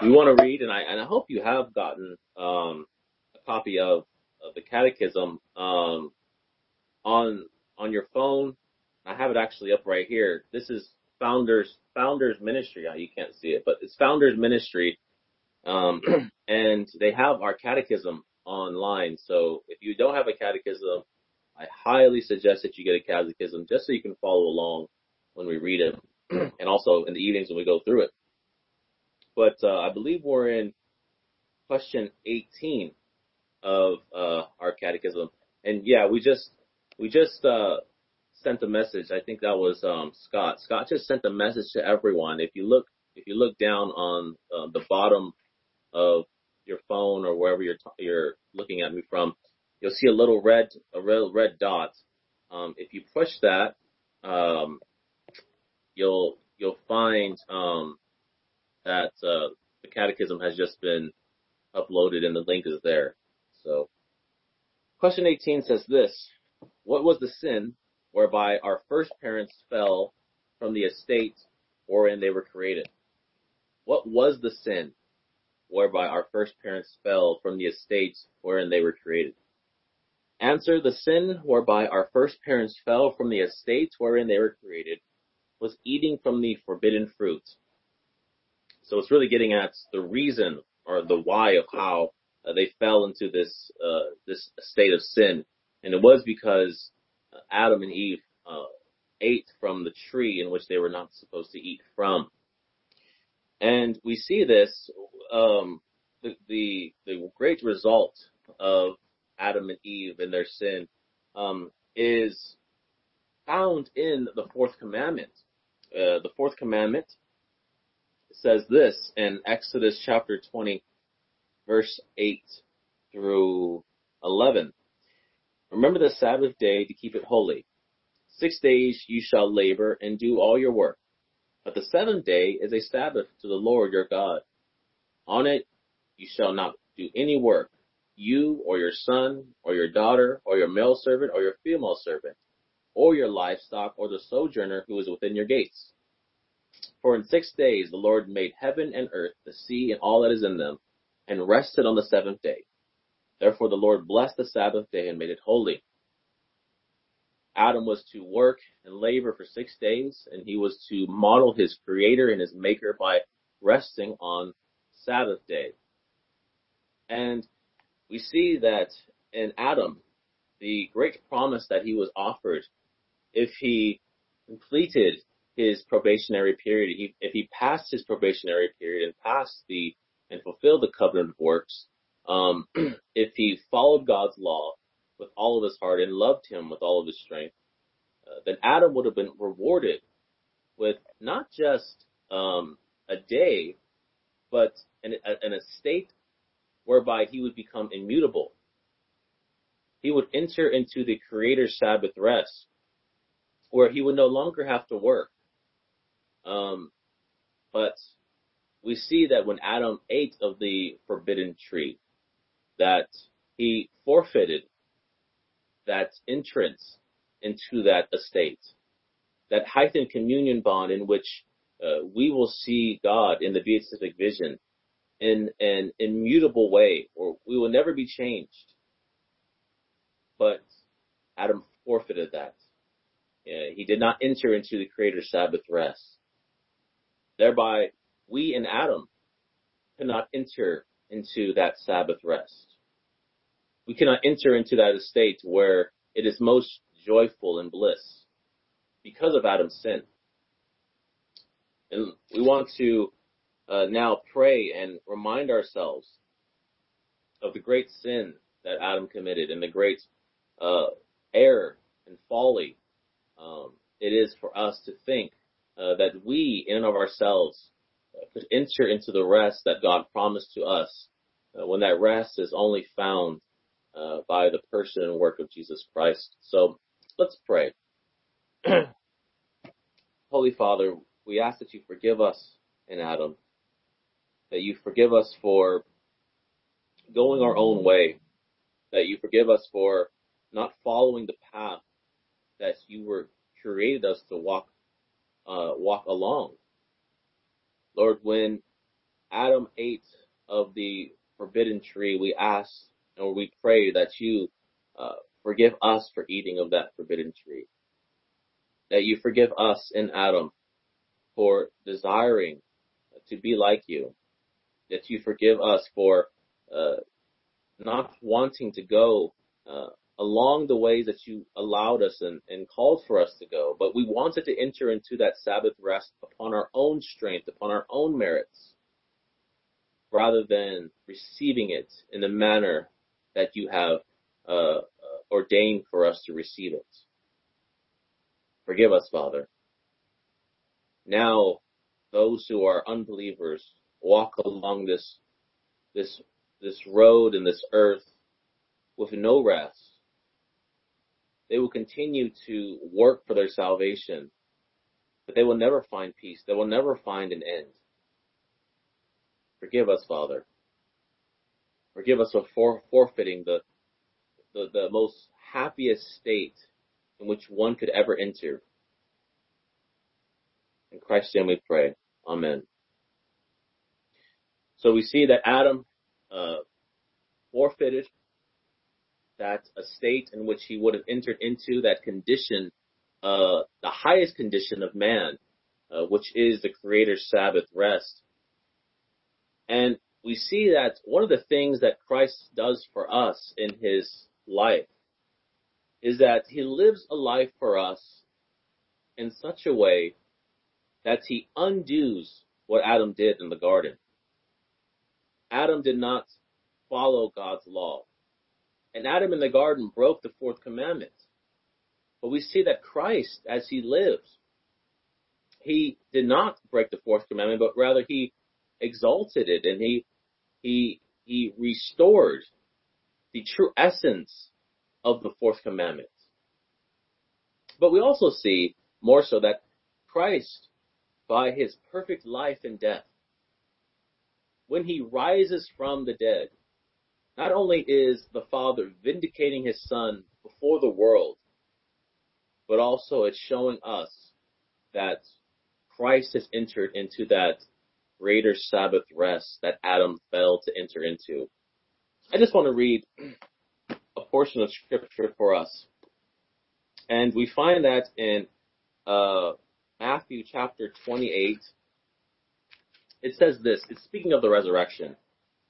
we want to read, and I and I hope you have gotten um, a copy of, of the Catechism um, on on your phone. I have it actually up right here. This is Founders Founders Ministry. You can't see it, but it's Founders Ministry, um, and they have our Catechism online. So if you don't have a Catechism, I highly suggest that you get a Catechism just so you can follow along when we read it, and also in the evenings when we go through it but uh, I believe we're in question 18 of uh, our catechism. And yeah, we just we just uh, sent a message. I think that was um, Scott. Scott just sent a message to everyone. If you look if you look down on uh, the bottom of your phone or wherever you're t- you're looking at me from, you'll see a little red a real red dot. Um, if you push that, um, you'll you'll find um, that uh, the catechism has just been uploaded and the link is there. So, question 18 says this What was the sin whereby our first parents fell from the estate wherein they were created? What was the sin whereby our first parents fell from the estate wherein they were created? Answer The sin whereby our first parents fell from the estate wherein they were created was eating from the forbidden fruit so it's really getting at the reason or the why of how uh, they fell into this uh, this state of sin, and it was because Adam and Eve uh, ate from the tree in which they were not supposed to eat from. And we see this um, the, the the great result of Adam and Eve and their sin um, is found in the fourth commandment. Uh, the fourth commandment says this in Exodus chapter 20, verse 8 through 11. Remember the Sabbath day to keep it holy. Six days you shall labor and do all your work. But the seventh day is a Sabbath to the Lord your God. On it you shall not do any work, you or your son or your daughter or your male servant or your female servant, or your livestock or the sojourner who is within your gates for in six days the Lord made heaven and earth, the sea and all that is in them, and rested on the seventh day. Therefore the Lord blessed the Sabbath day and made it holy. Adam was to work and labor for six days, and he was to model his creator and his maker by resting on Sabbath day. And we see that in Adam, the great promise that he was offered, if he completed his probationary period, he, if he passed his probationary period and passed the and fulfilled the covenant of works, um, if he followed God's law with all of his heart and loved him with all of his strength, uh, then Adam would have been rewarded with not just um, a day, but an, a, an estate whereby he would become immutable. He would enter into the Creator's Sabbath rest, where he would no longer have to work. Um, but we see that when Adam ate of the forbidden tree, that he forfeited that entrance into that estate, that heightened communion bond in which uh, we will see God in the beatific vision in an immutable way, or we will never be changed. But Adam forfeited that. He did not enter into the Creator's Sabbath rest. Thereby, we in Adam cannot enter into that Sabbath rest. We cannot enter into that estate where it is most joyful and bliss because of Adam's sin. And we want to uh, now pray and remind ourselves of the great sin that Adam committed and the great uh, error and folly um, it is for us to think uh, that we, in and of ourselves, uh, could enter into the rest that God promised to us uh, when that rest is only found uh, by the person and work of Jesus Christ. So let's pray. Holy Father, we ask that you forgive us in Adam, that you forgive us for going our own way, that you forgive us for not following the path that you were created us to walk uh, walk along. Lord, when Adam ate of the forbidden tree, we ask or we pray that you uh, forgive us for eating of that forbidden tree. That you forgive us in Adam for desiring to be like you. That you forgive us for uh, not wanting to go uh, along the ways that you allowed us and, and called for us to go, but we wanted to enter into that Sabbath rest upon our own strength, upon our own merits, rather than receiving it in the manner that you have uh, ordained for us to receive it. Forgive us, Father. Now, those who are unbelievers walk along this this this road and this earth with no rest. They will continue to work for their salvation, but they will never find peace. They will never find an end. Forgive us, Father. Forgive us for forfeiting the, the, the most happiest state in which one could ever enter. In Christ's name we pray. Amen. So we see that Adam uh, forfeited that a state in which he would have entered into that condition, uh, the highest condition of man, uh, which is the Creator's Sabbath rest. And we see that one of the things that Christ does for us in his life is that he lives a life for us in such a way that he undoes what Adam did in the garden. Adam did not follow God's law. And Adam in the garden broke the fourth commandment. But we see that Christ, as he lives, he did not break the fourth commandment, but rather he exalted it and he, he, he restored the true essence of the fourth commandment. But we also see more so that Christ, by his perfect life and death, when he rises from the dead, not only is the Father vindicating his Son before the world, but also it's showing us that Christ has entered into that greater Sabbath rest that Adam failed to enter into. I just want to read a portion of scripture for us. And we find that in uh, Matthew chapter 28, it says this. It's speaking of the resurrection.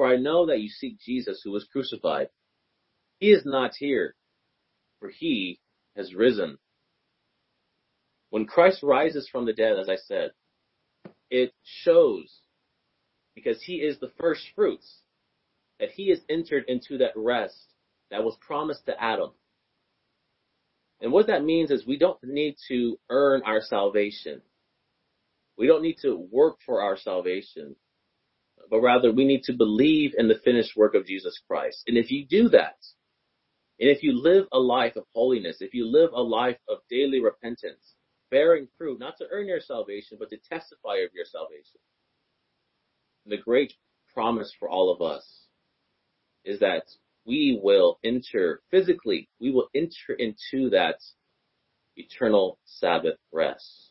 for I know that you seek Jesus who was crucified. He is not here, for he has risen. When Christ rises from the dead, as I said, it shows, because he is the first fruits, that he has entered into that rest that was promised to Adam. And what that means is we don't need to earn our salvation. We don't need to work for our salvation but rather we need to believe in the finished work of Jesus Christ. And if you do that, and if you live a life of holiness, if you live a life of daily repentance, bearing fruit, not to earn your salvation, but to testify of your salvation, the great promise for all of us is that we will enter physically, we will enter into that eternal Sabbath rest.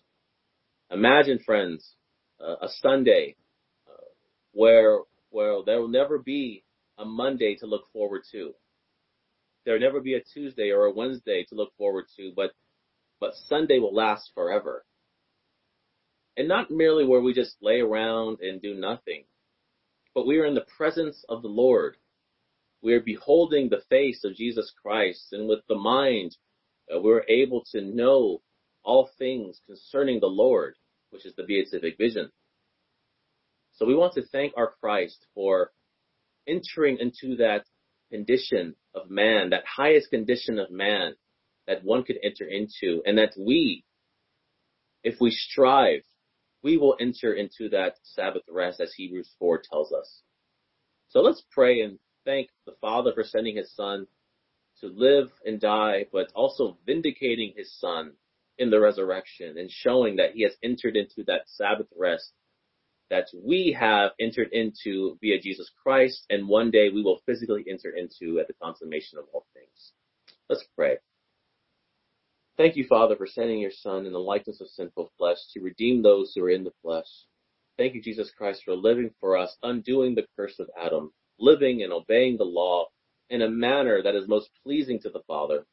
Imagine, friends, a Sunday where where there will never be a Monday to look forward to. There will never be a Tuesday or a Wednesday to look forward to, but but Sunday will last forever. And not merely where we just lay around and do nothing, but we are in the presence of the Lord. We are beholding the face of Jesus Christ, and with the mind, uh, we're able to know all things concerning the Lord, which is the beatific vision. So we want to thank our Christ for entering into that condition of man, that highest condition of man that one could enter into, and that we, if we strive, we will enter into that Sabbath rest as Hebrews 4 tells us. So let's pray and thank the Father for sending his Son to live and die, but also vindicating his Son in the resurrection and showing that he has entered into that Sabbath rest that we have entered into via Jesus Christ, and one day we will physically enter into at the consummation of all things. Let's pray. Thank you, Father, for sending your Son in the likeness of sinful flesh to redeem those who are in the flesh. Thank you, Jesus Christ, for living for us, undoing the curse of Adam, living and obeying the law in a manner that is most pleasing to the Father.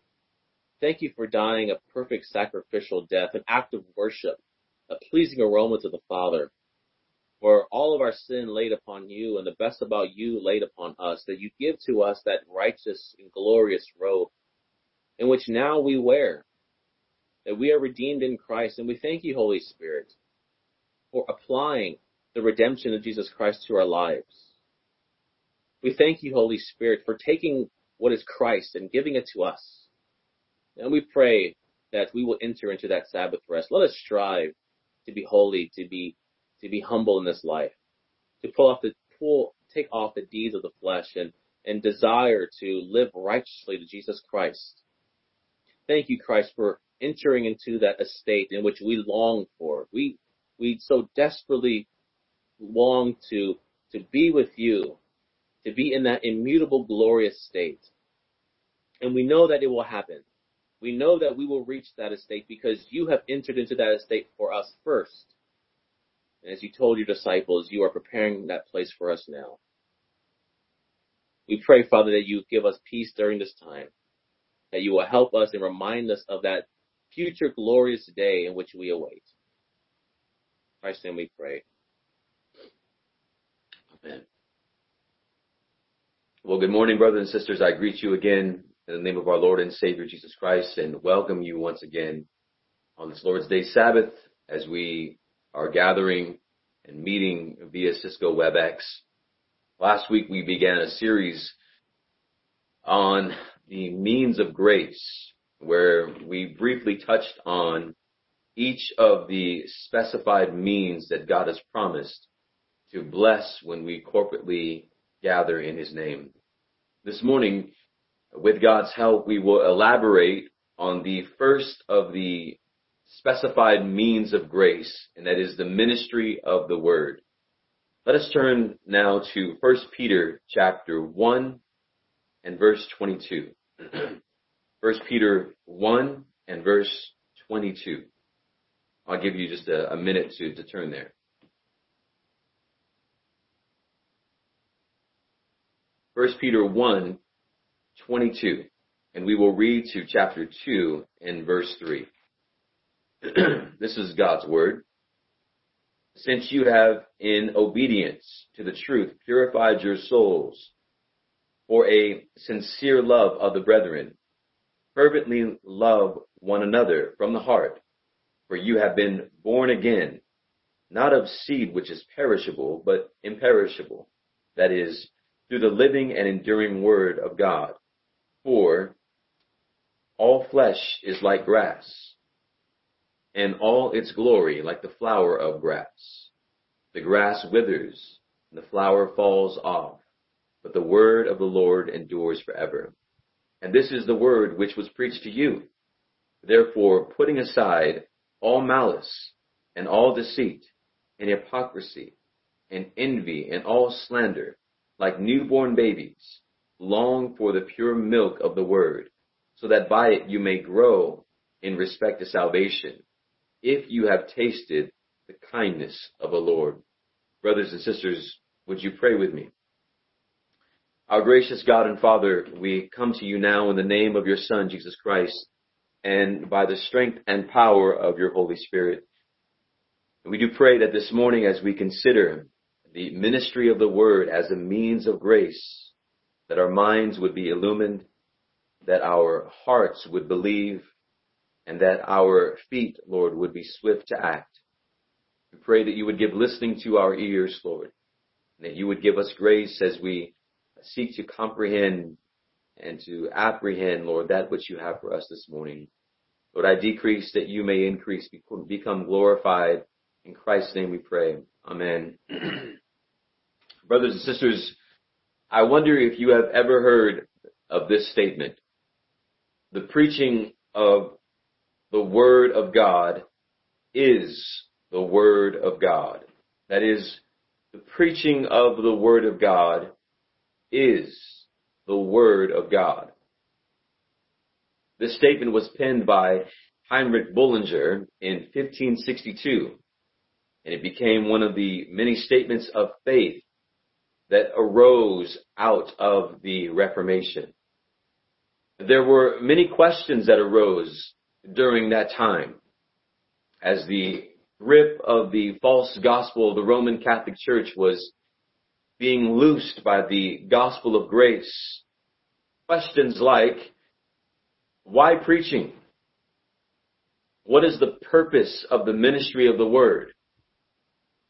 Thank you for dying a perfect sacrificial death, an act of worship, a pleasing aroma to the Father. For all of our sin laid upon you and the best about you laid upon us, that you give to us that righteous and glorious robe in which now we wear that we are redeemed in Christ. And we thank you, Holy Spirit, for applying the redemption of Jesus Christ to our lives. We thank you, Holy Spirit, for taking what is Christ and giving it to us. And we pray that we will enter into that Sabbath rest. Let us strive to be holy, to be, to be humble in this life, to pull off the, pull, take off the deeds of the flesh and, and desire to live righteously to Jesus Christ. Thank you, Christ, for entering into that estate in which we long for. We, we so desperately long to, to be with you, to be in that immutable, glorious state. And we know that it will happen. We know that we will reach that estate because you have entered into that estate for us first. And as you told your disciples, you are preparing that place for us now. We pray, Father, that you give us peace during this time, that you will help us and remind us of that future glorious day in which we await. In Christ's name we pray. Amen. Well, good morning, brothers and sisters. I greet you again in the name of our Lord and Savior Jesus Christ and welcome you once again on this Lord's Day Sabbath as we are gathering and meeting via Cisco WebEx. Last week we began a series on the means of grace where we briefly touched on each of the specified means that God has promised to bless when we corporately gather in his name. This morning, with God's help, we will elaborate on the first of the specified means of grace, and that is the ministry of the word. Let us turn now to 1 Peter chapter 1 and verse 22. 1 Peter 1 and verse 22. I'll give you just a, a minute to, to turn there. First Peter 1, 22. And we will read to chapter 2 and verse 3. this is God's word. Since you have, in obedience to the truth, purified your souls for a sincere love of the brethren, fervently love one another from the heart, for you have been born again, not of seed which is perishable, but imperishable, that is, through the living and enduring word of God. For all flesh is like grass, and all its glory like the flower of grass. The grass withers, and the flower falls off, but the word of the Lord endures forever. And this is the word which was preached to you. Therefore, putting aside all malice and all deceit and hypocrisy and envy and all slander, like newborn babies, long for the pure milk of the word, so that by it you may grow in respect to salvation, if you have tasted the kindness of the Lord. Brothers and sisters, would you pray with me? Our gracious God and Father, we come to you now in the name of your Son, Jesus Christ, and by the strength and power of your Holy Spirit. We do pray that this morning as we consider the ministry of the word as a means of grace, that our minds would be illumined, that our hearts would believe, and that our feet, Lord, would be swift to act. We pray that you would give listening to our ears, Lord, and that you would give us grace as we seek to comprehend and to apprehend, Lord, that which you have for us this morning. Lord, I decrease that you may increase, become glorified. In Christ's name we pray. Amen. Brothers and sisters, I wonder if you have ever heard of this statement. The preaching of the Word of God is the Word of God. That is, the preaching of the Word of God is the Word of God. This statement was penned by Heinrich Bullinger in 1562, and it became one of the many statements of faith that arose out of the Reformation. There were many questions that arose during that time as the grip of the false gospel of the Roman Catholic Church was being loosed by the gospel of grace. Questions like, why preaching? What is the purpose of the ministry of the word?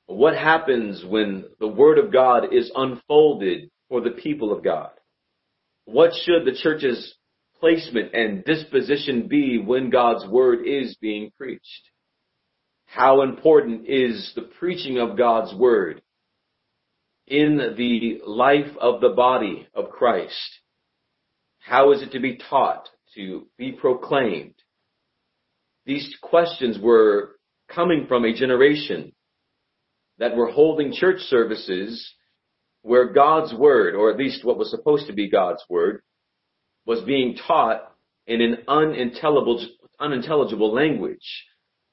What happens when the word of God is unfolded for the people of God? What should the church's placement and disposition be when God's word is being preached? How important is the preaching of God's word in the life of the body of Christ? How is it to be taught, to be proclaimed? These questions were coming from a generation that were holding church services where God's word, or at least what was supposed to be God's word, was being taught in an unintelligible, unintelligible language.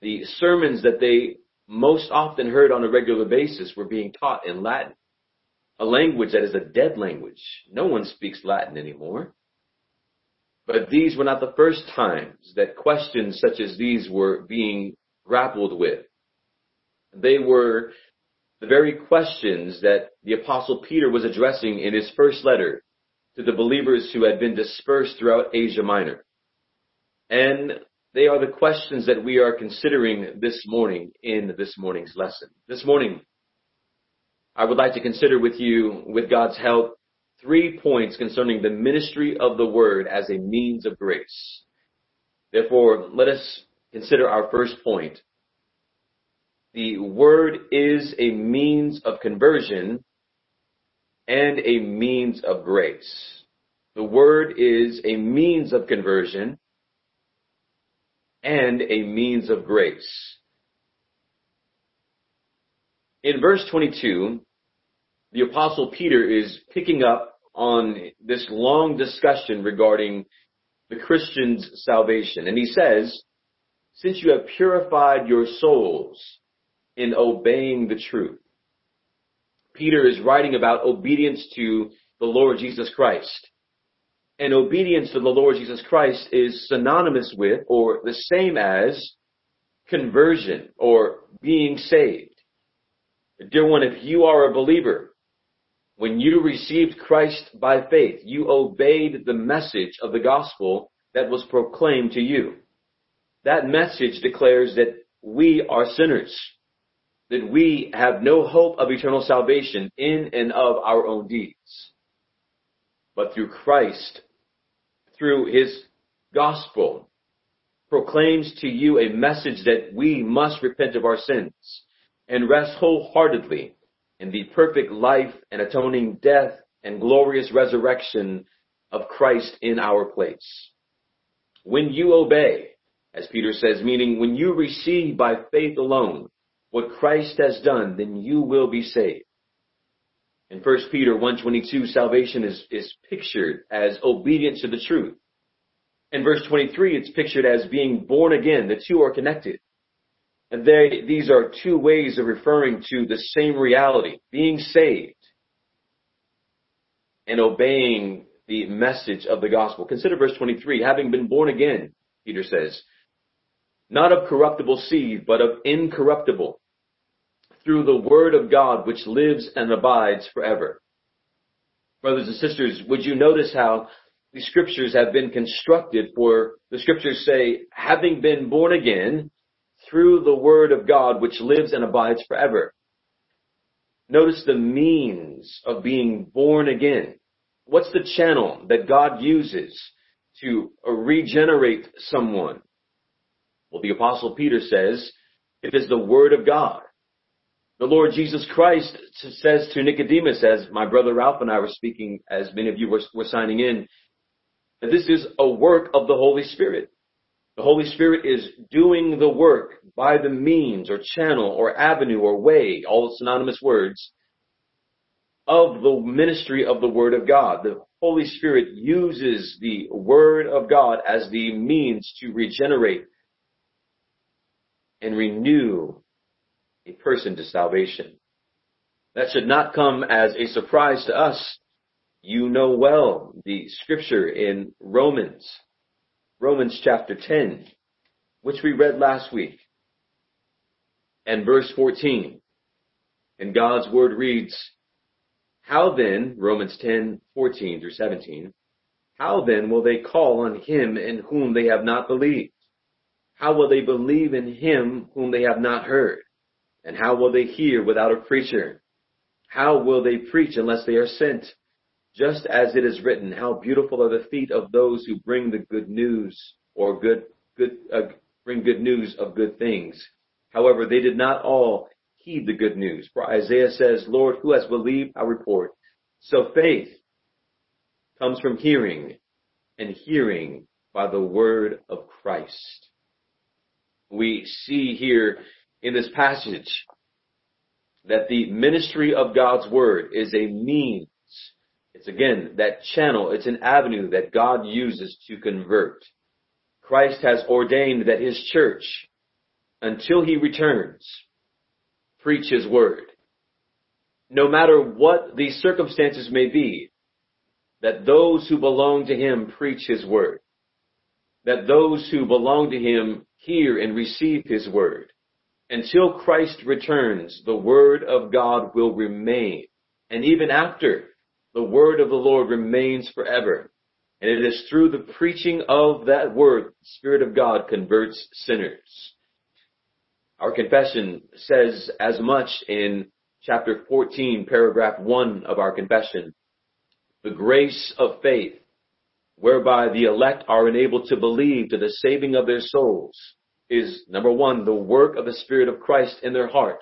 The sermons that they most often heard on a regular basis were being taught in Latin, a language that is a dead language. No one speaks Latin anymore. But these were not the first times that questions such as these were being grappled with. They were the very questions that the apostle Peter was addressing in his first letter to the believers who had been dispersed throughout Asia Minor. And they are the questions that we are considering this morning in this morning's lesson. This morning, I would like to consider with you, with God's help, three points concerning the ministry of the word as a means of grace. Therefore, let us consider our first point, the word is a means of conversion and a means of grace. The word is a means of conversion and a means of grace. In verse 22, the apostle Peter is picking up on this long discussion regarding the Christian's salvation. And he says, since you have purified your souls in obeying the truth. Peter is writing about obedience to the Lord Jesus Christ. And obedience to the Lord Jesus Christ is synonymous with or the same as conversion or being saved. Dear one, if you are a believer, when you received Christ by faith, you obeyed the message of the gospel that was proclaimed to you. That message declares that we are sinners that we have no hope of eternal salvation in and of our own deeds. But through Christ, through his gospel, proclaims to you a message that we must repent of our sins and rest wholeheartedly in the perfect life and atoning death and glorious resurrection of Christ in our place. When you obey, as Peter says, meaning when you receive by faith alone what Christ has done, then you will be saved. In 1 Peter 1.22, salvation is, is pictured as obedience to the truth. In verse 23, it's pictured as being born again. The two are connected. And they, these are two ways of referring to the same reality, being saved and obeying the message of the gospel. Consider verse 23, having been born again, Peter says, not of corruptible seed, but of incorruptible, through the word of God which lives and abides forever. Brothers and sisters, would you notice how the scriptures have been constructed for the scriptures say, having been born again through the word of God which lives and abides forever. Notice the means of being born again. What's the channel that God uses to regenerate someone? Well, the apostle Peter says it is the word of God. The Lord Jesus Christ says to Nicodemus, as my brother Ralph and I were speaking, as many of you were, were signing in, that this is a work of the Holy Spirit. The Holy Spirit is doing the work by the means or channel or avenue or way, all synonymous words, of the ministry of the Word of God. The Holy Spirit uses the Word of God as the means to regenerate and renew a person to salvation. That should not come as a surprise to us. You know well the scripture in Romans, Romans chapter 10, which we read last week, and verse 14. And God's word reads, How then, Romans 10, 14 through 17, how then will they call on him in whom they have not believed? How will they believe in him whom they have not heard? And how will they hear without a preacher? How will they preach unless they are sent? Just as it is written, how beautiful are the feet of those who bring the good news or good, good, uh, bring good news of good things. However, they did not all heed the good news. For Isaiah says, Lord, who has believed our report? So faith comes from hearing and hearing by the word of Christ. We see here in this passage that the ministry of God's word is a means. It's again that channel, it's an avenue that God uses to convert. Christ has ordained that his church, until he returns, preach his word. No matter what the circumstances may be, that those who belong to him preach his word. That those who belong to him hear and receive his word. Until Christ returns, the word of God will remain. And even after, the word of the Lord remains forever. And it is through the preaching of that word, the Spirit of God converts sinners. Our confession says as much in chapter 14, paragraph 1 of our confession. The grace of faith, whereby the elect are enabled to believe to the saving of their souls is number one, the work of the Spirit of Christ in their heart.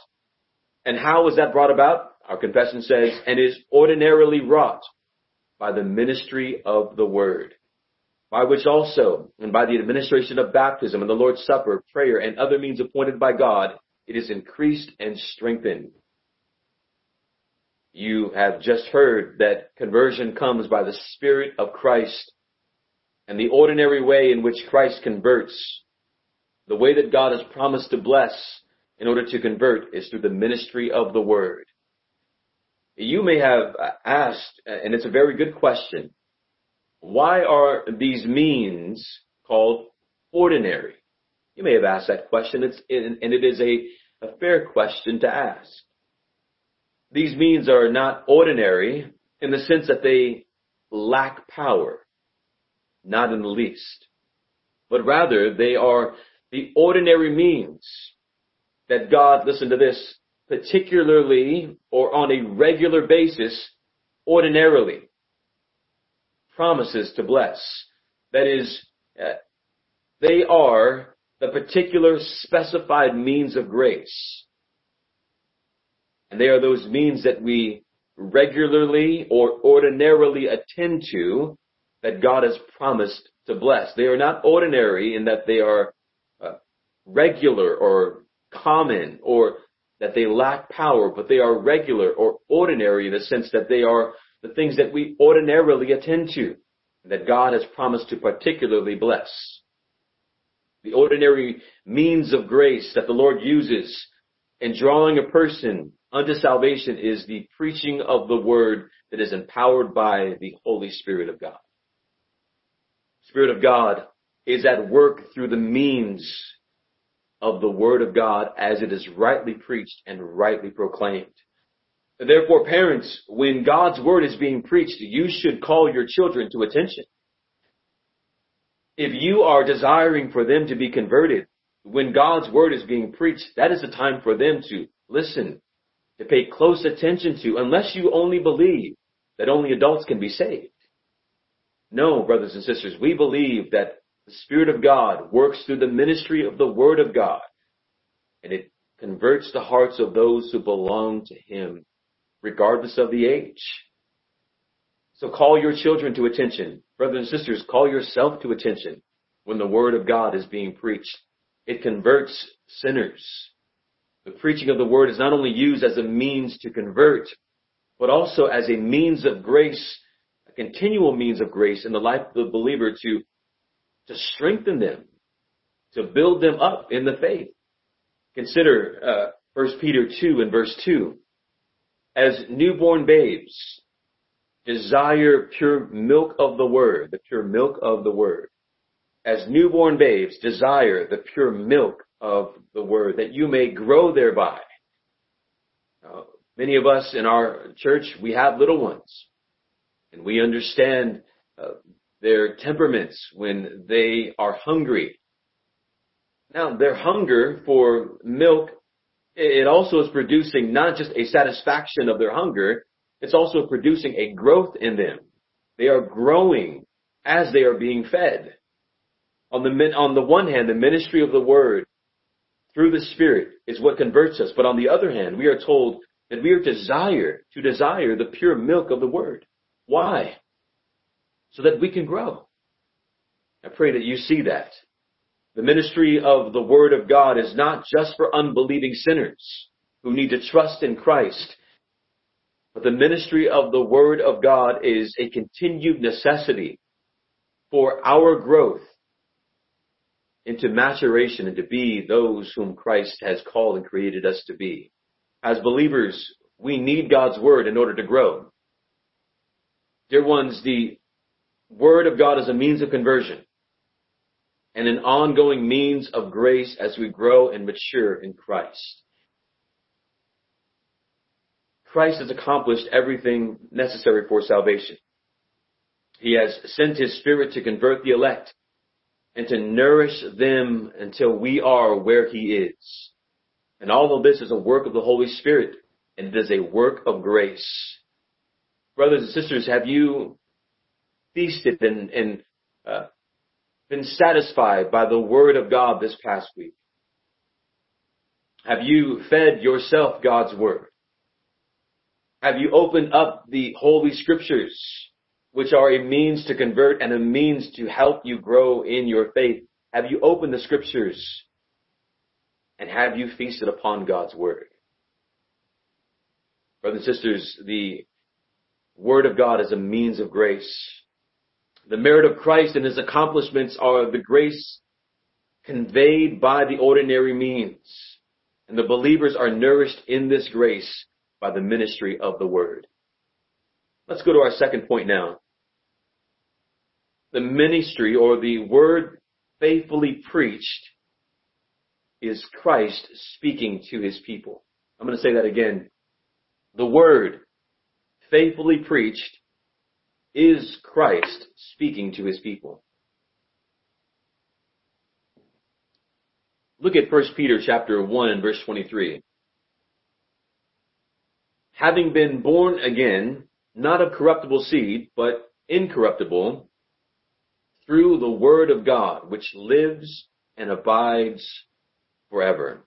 And how is that brought about? Our confession says, and is ordinarily wrought by the ministry of the word, by which also, and by the administration of baptism and the Lord's Supper, prayer, and other means appointed by God, it is increased and strengthened. You have just heard that conversion comes by the Spirit of Christ and the ordinary way in which Christ converts the way that God has promised to bless in order to convert is through the ministry of the word. You may have asked, and it's a very good question, why are these means called ordinary? You may have asked that question, it's, and it is a, a fair question to ask. These means are not ordinary in the sense that they lack power, not in the least, but rather they are the ordinary means that God, listen to this, particularly or on a regular basis, ordinarily promises to bless. That is, uh, they are the particular specified means of grace. And they are those means that we regularly or ordinarily attend to that God has promised to bless. They are not ordinary in that they are regular or common or that they lack power, but they are regular or ordinary in the sense that they are the things that we ordinarily attend to, that God has promised to particularly bless. The ordinary means of grace that the Lord uses in drawing a person unto salvation is the preaching of the word that is empowered by the Holy Spirit of God. Spirit of God is at work through the means of the word of God as it is rightly preached and rightly proclaimed. Therefore, parents, when God's word is being preached, you should call your children to attention. If you are desiring for them to be converted, when God's word is being preached, that is the time for them to listen, to pay close attention to, unless you only believe that only adults can be saved. No, brothers and sisters, we believe that the Spirit of God works through the ministry of the Word of God. And it converts the hearts of those who belong to him, regardless of the age. So call your children to attention. Brothers and sisters, call yourself to attention when the word of God is being preached. It converts sinners. The preaching of the word is not only used as a means to convert, but also as a means of grace, a continual means of grace in the life of the believer to, to strengthen them, to build them up in the faith. Consider uh, 1 Peter 2 and verse 2. As newborn babes, desire pure milk of the word, the pure milk of the word. As newborn babes, desire the pure milk of the word, that you may grow thereby. Uh, many of us in our church, we have little ones, and we understand uh, their temperaments when they are hungry. Now, their hunger for milk, it also is producing not just a satisfaction of their hunger, it's also producing a growth in them. They are growing as they are being fed. On the, on the one hand, the ministry of the word through the Spirit is what converts us. But on the other hand, we are told that we are desire to desire the pure milk of the word. Why? So that we can grow. I pray that you see that. The ministry of the word of God is not just for unbelieving sinners who need to trust in Christ, but the ministry of the word of God is a continued necessity for our growth into maturation and to be those whom Christ has called and created us to be. As believers, we need God's word in order to grow. Dear ones, the word of God is a means of conversion and an ongoing means of grace as we grow and mature in Christ. Christ has accomplished everything necessary for salvation. He has sent his spirit to convert the elect and to nourish them until we are where he is. And all of this is a work of the Holy Spirit and it is a work of grace. Brothers and sisters, have you feasted and, and uh, been satisfied by the word of God this past week? Have you fed yourself God's word? Have you opened up the Holy Scriptures which are a means to convert and a means to help you grow in your faith? Have you opened the scriptures? And have you feasted upon God's word? Brothers and sisters, the word of God is a means of grace. The merit of Christ and his accomplishments are the grace conveyed by the ordinary means. And the believers are nourished in this grace by the ministry of the word. Let's go to our second point now. The ministry or the word faithfully preached is Christ speaking to his people. I'm going to say that again. The word faithfully preached is Christ speaking to his people. Look at 1 Peter chapter 1 and verse 23. Having been born again, not of corruptible seed, but incorruptible, through the word of God, which lives and abides forever.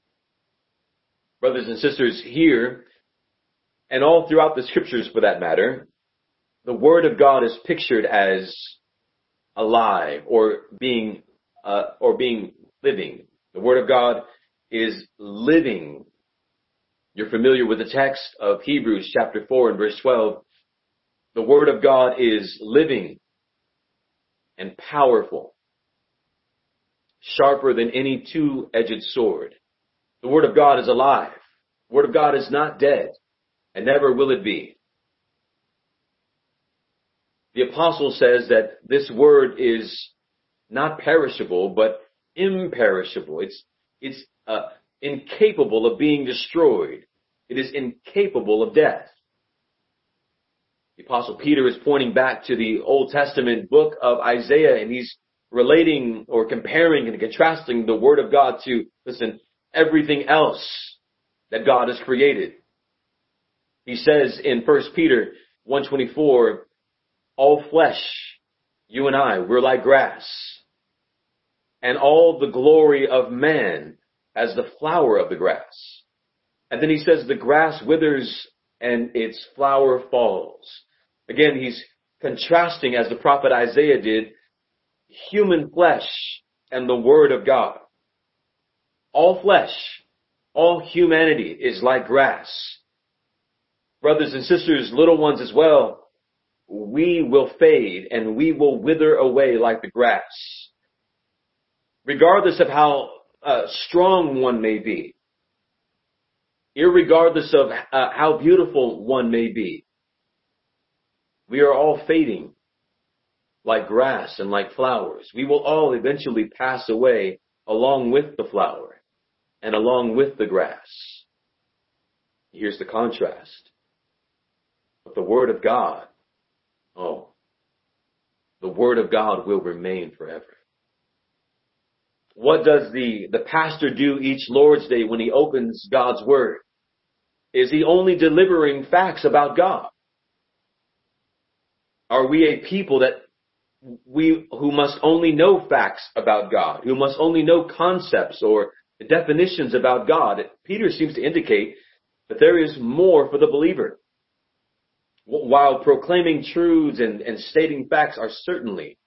Brothers and sisters, here, and all throughout the scriptures for that matter, the word of God is pictured as alive or being, uh, or being living. The word of God is living. You're familiar with the text of Hebrews chapter 4 and verse 12 the Word of God is living and powerful, sharper than any two-edged sword. The Word of God is alive. The Word of God is not dead, and never will it be. The apostle says that this word is not perishable, but imperishable. It's, it's uh, incapable of being destroyed. It is incapable of death. The apostle Peter is pointing back to the Old Testament book of Isaiah and he's relating or comparing and contrasting the word of God to, listen, everything else that God has created. He says in 1 Peter 124, all flesh, you and I, we're like grass. And all the glory of man as the flower of the grass. And then he says the grass withers and its flower falls. Again, he's contrasting as the prophet Isaiah did human flesh and the word of God. All flesh, all humanity is like grass. Brothers and sisters, little ones as well, we will fade and we will wither away like the grass. Regardless of how uh, strong one may be, irregardless of uh, how beautiful one may be, we are all fading like grass and like flowers. We will all eventually pass away along with the flower and along with the grass. Here's the contrast. But the Word of God, oh, the Word of God will remain forever. What does the, the pastor do each Lord's Day when he opens God's Word? Is he only delivering facts about God? Are we a people that we, who must only know facts about God, who must only know concepts or definitions about God? Peter seems to indicate that there is more for the believer. While proclaiming truths and, and stating facts are certainly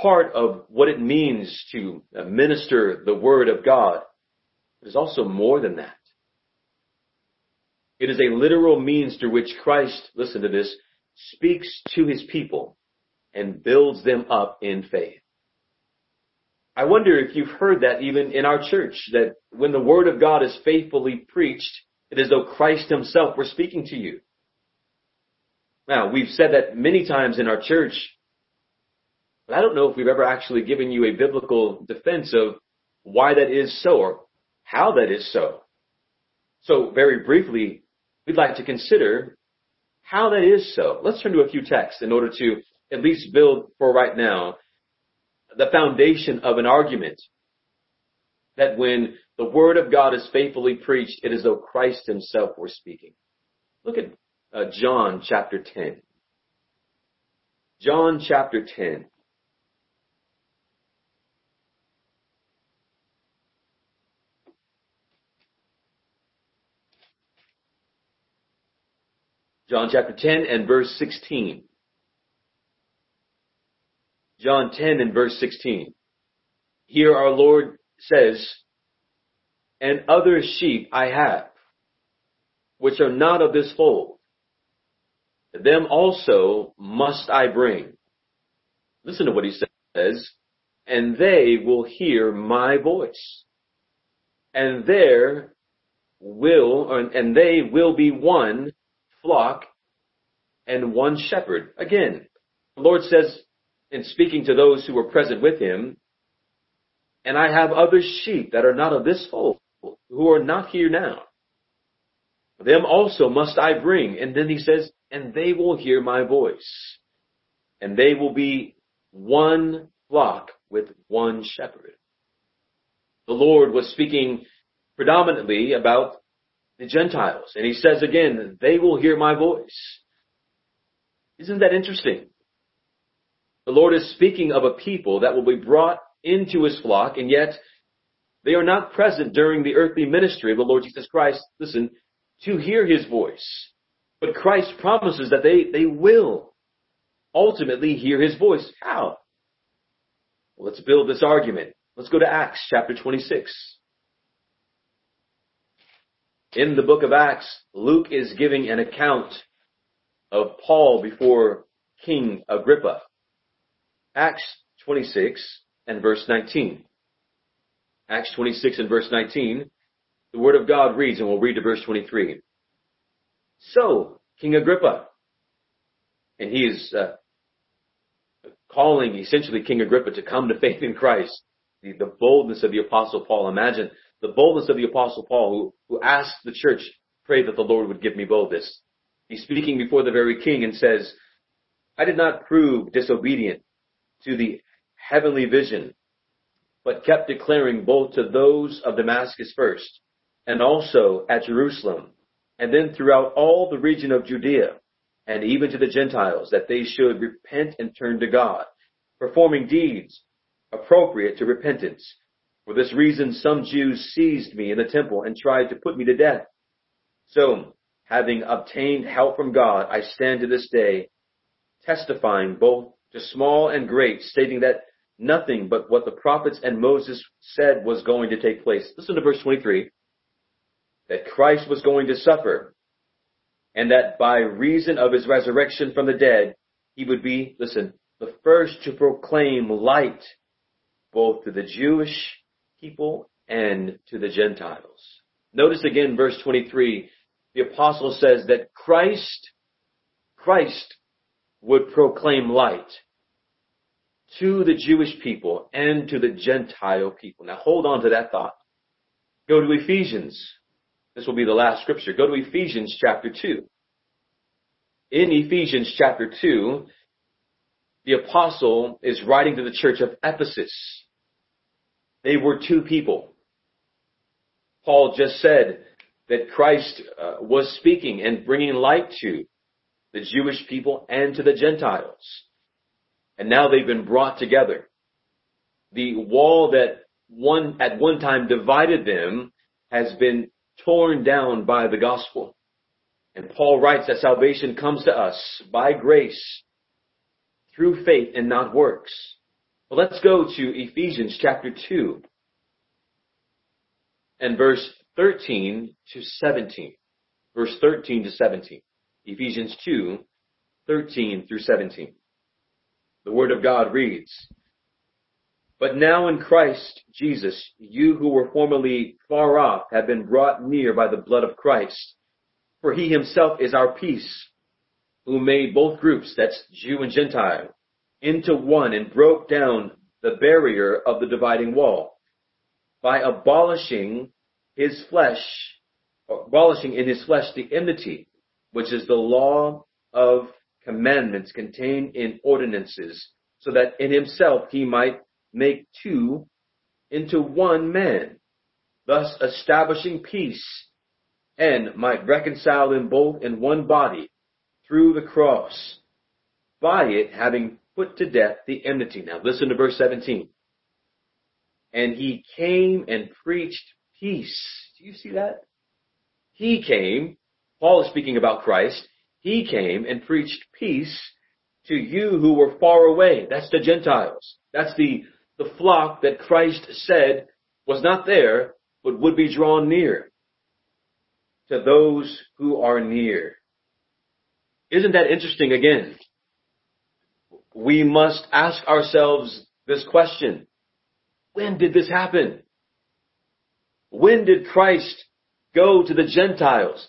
part of what it means to uh, minister the Word of God, there's also more than that. It is a literal means through which Christ, listen to this, speaks to his people and builds them up in faith. I wonder if you've heard that even in our church, that when the word of God is faithfully preached, it is though Christ himself were speaking to you. Now, we've said that many times in our church, but I don't know if we've ever actually given you a biblical defense of why that is so or how that is so. So very briefly, we'd like to consider how that is so. Let's turn to a few texts in order to at least build for right now the foundation of an argument that when the word of God is faithfully preached, it is though Christ himself were speaking. Look at uh, John chapter 10. John chapter 10. John chapter 10 and verse 16. John 10 and verse 16. Here our Lord says, And other sheep I have, which are not of this fold. Them also must I bring. Listen to what he says. And they will hear my voice. And there will, and they will be one flock and one shepherd. Again, the Lord says, in speaking to those who were present with him, and I have other sheep that are not of this fold, who are not here now. Them also must I bring. And then he says, and they will hear my voice. And they will be one flock with one shepherd. The Lord was speaking predominantly about the Gentiles. And he says again, they will hear my voice. Isn't that interesting? The Lord is speaking of a people that will be brought into his flock, and yet they are not present during the earthly ministry of the Lord Jesus Christ, listen, to hear his voice. But Christ promises that they, they will ultimately hear his voice. How? Well, let's build this argument. Let's go to Acts chapter 26. In the book of Acts, Luke is giving an account of Paul before King Agrippa. Acts 26 and verse 19. Acts 26 and verse 19, the word of God reads, and we'll read to verse 23. So, King Agrippa, and he is uh, calling essentially King Agrippa to come to faith in Christ. The, the boldness of the apostle Paul. Imagine the boldness of the apostle Paul who, who asked the church, pray that the Lord would give me boldness. He's speaking before the very king and says, I did not prove disobedient to the heavenly vision, but kept declaring both to those of Damascus first, and also at Jerusalem, and then throughout all the region of Judea, and even to the Gentiles, that they should repent and turn to God, performing deeds appropriate to repentance For this reason, some Jews seized me in the temple and tried to put me to death. So, having obtained help from God, I stand to this day, testifying both to small and great, stating that nothing but what the prophets and Moses said was going to take place. Listen to verse 23. That Christ was going to suffer, and that by reason of his resurrection from the dead, he would be, listen, the first to proclaim light both to the Jewish people and to the Gentiles. Notice again verse 23, the apostle says that Christ, Christ would proclaim light to the Jewish people and to the Gentile people. Now hold on to that thought. Go to Ephesians. This will be the last scripture. Go to Ephesians chapter 2. In Ephesians chapter 2, the apostle is writing to the church of Ephesus. They were two people. Paul just said that Christ uh, was speaking and bringing light to the Jewish people and to the Gentiles. And now they've been brought together. The wall that one, at one time divided them has been torn down by the gospel. And Paul writes that salvation comes to us by grace through faith and not works. Well, let's go to Ephesians chapter 2 and verse 13 to 17. Verse 13 to 17. Ephesians 2, 13 through 17. The Word of God reads, But now in Christ Jesus, you who were formerly far off have been brought near by the blood of Christ. For he himself is our peace, who made both groups, that's Jew and Gentile, into one and broke down the barrier of the dividing wall by abolishing his flesh, abolishing in his flesh the enmity, which is the law of commandments contained in ordinances, so that in himself he might make two into one man, thus establishing peace, and might reconcile them both in one body through the cross, by it having put to death the enmity. Now listen to verse 17. And he came and preached peace. Do you see that? He came, Paul is speaking about Christ, he came and preached peace to you who were far away. That's the Gentiles. That's the, the flock that Christ said was not there, but would be drawn near to those who are near. Isn't that interesting again? We must ask ourselves this question. When did this happen? When did Christ go to the Gentiles?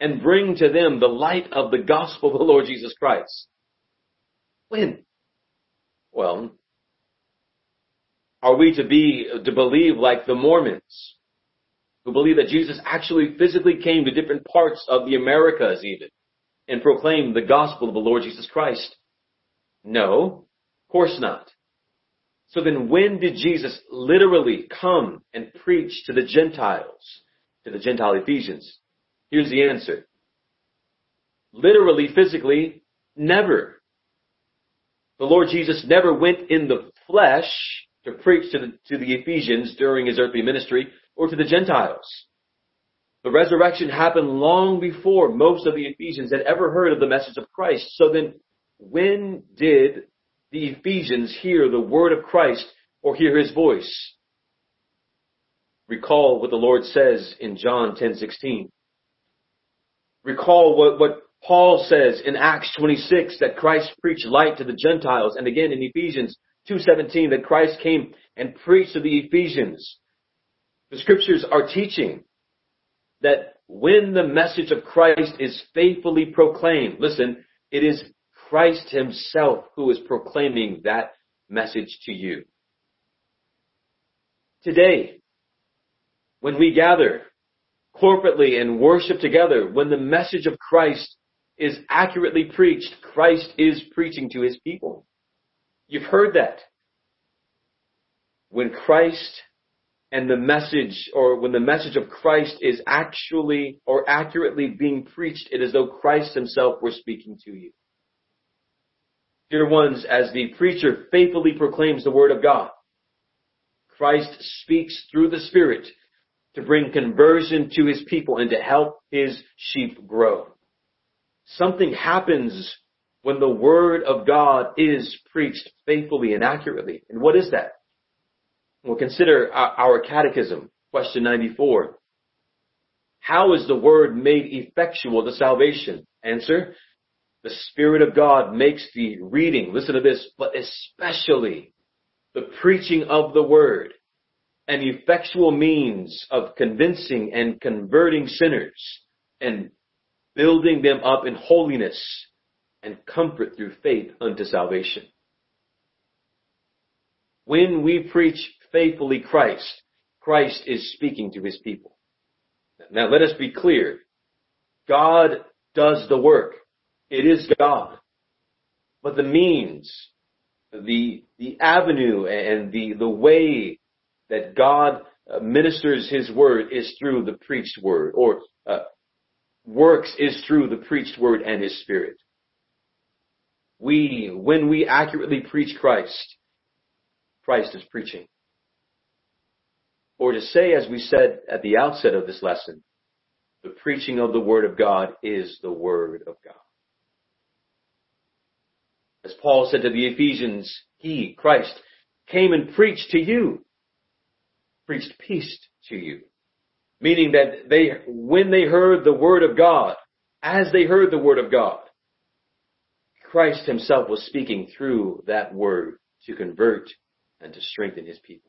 and bring to them the light of the gospel of the Lord Jesus Christ. When? Well, are we to be, to believe like the Mormons, who believe that Jesus actually physically came to different parts of the Americas even, and proclaimed the gospel of the Lord Jesus Christ? No, of course not. So then when did Jesus literally come and preach to the Gentiles, to the Gentile Ephesians? Here's the answer. Literally, physically, never. The Lord Jesus never went in the flesh to preach to the, to the Ephesians during his earthly ministry or to the Gentiles. The resurrection happened long before most of the Ephesians had ever heard of the message of Christ. So then, when did the Ephesians hear the word of Christ or hear his voice? Recall what the Lord says in John 10:16 recall what, what Paul says in Acts 26 that Christ preached light to the Gentiles and again in Ephesians 2.17 that Christ came and preached to the Ephesians. The scriptures are teaching that when the message of Christ is faithfully proclaimed, listen, it is Christ himself who is proclaiming that message to you. Today, when we gather corporately and worship together, when the message of Christ is accurately preached, Christ is preaching to his people. You've heard that. When Christ and the message, or when the message of Christ is actually or accurately being preached, it is though Christ himself were speaking to you. Dear ones, as the preacher faithfully proclaims the word of God, Christ speaks through the Spirit to bring conversion to his people and to help his sheep grow. Something happens when the word of God is preached faithfully and accurately. And what is that? We'll consider our catechism, question 94. How is the word made effectual to salvation? Answer. The Spirit of God makes the reading, listen to this, but especially the preaching of the word an effectual means of convincing and converting sinners and building them up in holiness and comfort through faith unto salvation. When we preach faithfully Christ, Christ is speaking to his people. Now let us be clear. God does the work. It is God. But the means, the, the avenue and the, the way that God uh, ministers his word is through the preached word or uh, works is through the preached word and his spirit. We, when we accurately preach Christ, Christ is preaching. Or to say, as we said at the outset of this lesson, the preaching of the Word of God is the Word of God. As Paul said to the Ephesians, He, Christ, came and preached to you, preached peace to you. Meaning that they, when they heard the Word of God, as they heard the Word of God, Christ himself was speaking through that word to convert and to strengthen his people.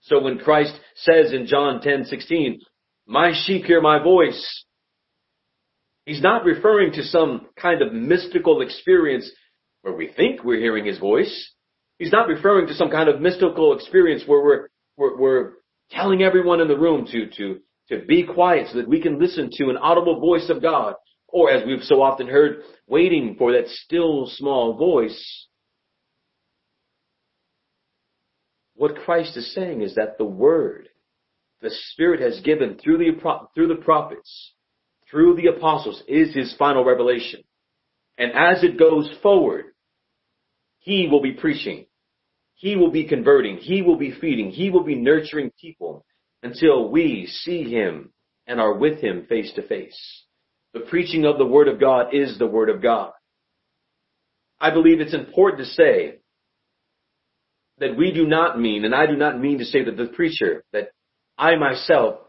So when Christ says in John 10:16, "My sheep hear my voice," he's not referring to some kind of mystical experience where we think we're hearing his voice. He's not referring to some kind of mystical experience where we're, we're, we're telling everyone in the room to, to, to be quiet so that we can listen to an audible voice of God. Or as we've so often heard, waiting for that still small voice. What Christ is saying is that the word the Spirit has given through the, through the prophets, through the apostles is his final revelation. And as it goes forward, he will be preaching. He will be converting. He will be feeding. He will be nurturing people until we see him and are with him face to face. The preaching of the Word of God is the Word of God. I believe it's important to say that we do not mean, and I do not mean to say that the preacher, that I myself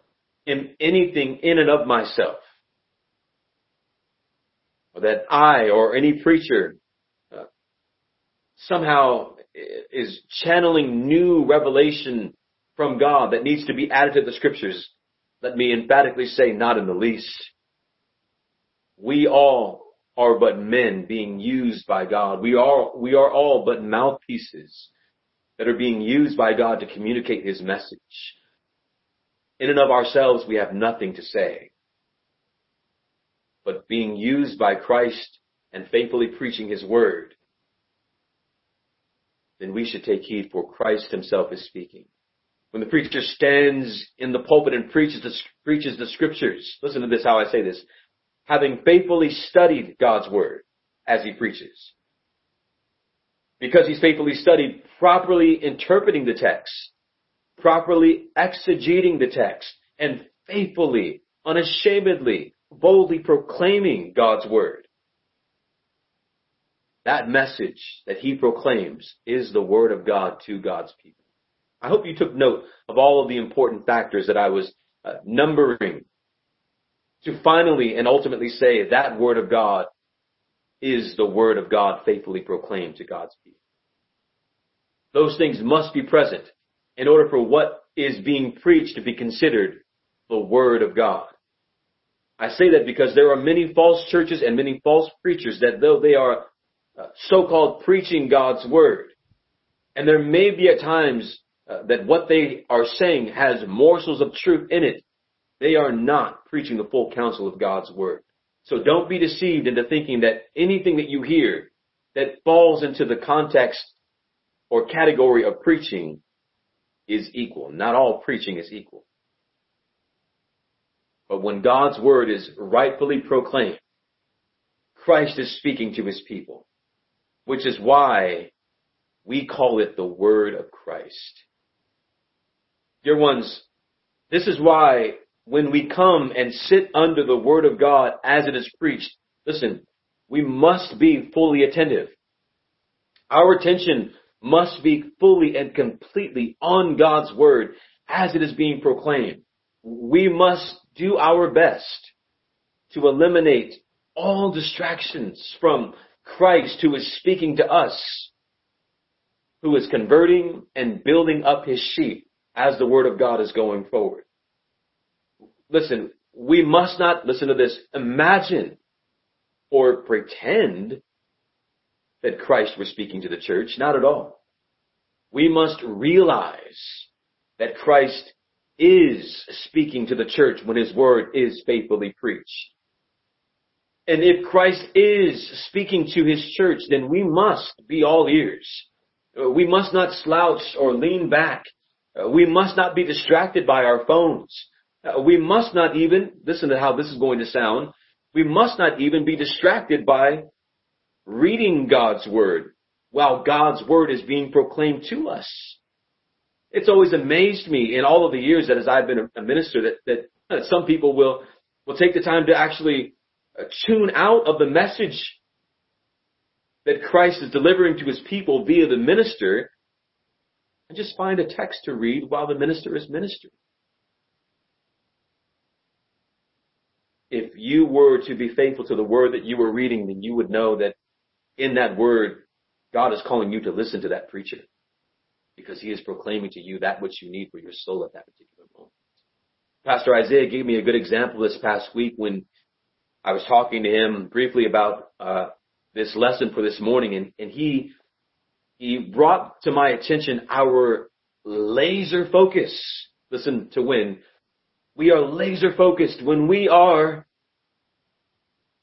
am anything in and of myself. Or that I or any preacher uh, somehow is channeling new revelation from God that needs to be added to the scriptures. Let me emphatically say not in the least. We all are but men being used by God. We are, we are all but mouthpieces that are being used by God to communicate His message. In and of ourselves, we have nothing to say. But being used by Christ and faithfully preaching His word, then we should take heed for Christ Himself is speaking. When the preacher stands in the pulpit and preaches the, preaches the scriptures, listen to this how I say this having faithfully studied God's word as he preaches. Because he's faithfully studied, properly interpreting the text, properly exegeting the text, and faithfully, unashamedly, boldly proclaiming God's word. That message that he proclaims is the word of God to God's people. I hope you took note of all of the important factors that I was uh, numbering to finally and ultimately say that word of God is the word of God faithfully proclaimed to God's people. Those things must be present in order for what is being preached to be considered the word of God. I say that because there are many false churches and many false preachers that though they are uh, so-called preaching God's word, and there may be at times uh, that what they are saying has morsels of truth in it, they are not preaching the full counsel of God's word. So don't be deceived into thinking that anything that you hear that falls into the context or category of preaching is equal. Not all preaching is equal. But when God's word is rightfully proclaimed, Christ is speaking to his people, which is why we call it the word of Christ. Dear ones, this is why when we come and sit under the word of God as it is preached, listen, we must be fully attentive. Our attention must be fully and completely on God's word as it is being proclaimed. We must do our best to eliminate all distractions from Christ who is speaking to us, who is converting and building up his sheep as the word of God is going forward. Listen, we must not, listen to this, imagine or pretend that Christ was speaking to the church. Not at all. We must realize that Christ is speaking to the church when his word is faithfully preached. And if Christ is speaking to his church, then we must be all ears. Uh, we must not slouch or lean back. Uh, we must not be distracted by our phones. Uh, we must not even, listen to how this is going to sound, we must not even be distracted by reading God's Word while God's Word is being proclaimed to us. It's always amazed me in all of the years that as I've been a minister that, that some people will, will take the time to actually uh, tune out of the message that Christ is delivering to his people via the minister and just find a text to read while the minister is ministering. If you were to be faithful to the word that you were reading, then you would know that in that word, God is calling you to listen to that preacher because he is proclaiming to you that which you need for your soul at that particular moment. Pastor Isaiah gave me a good example this past week when I was talking to him briefly about uh, this lesson for this morning, and, and he he brought to my attention our laser focus. Listen to when we are laser focused when we are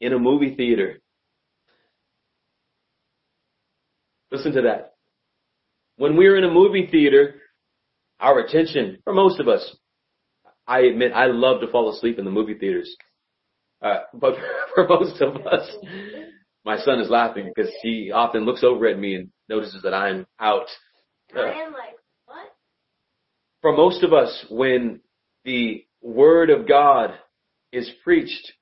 in a movie theater Listen to that. When we're in a movie theater, our attention, for most of us, I admit I love to fall asleep in the movie theaters. Uh, but for most of us, my son is laughing because he often looks over at me and notices that I'm out. Uh, I am like, what? For most of us, when the word of God is preached,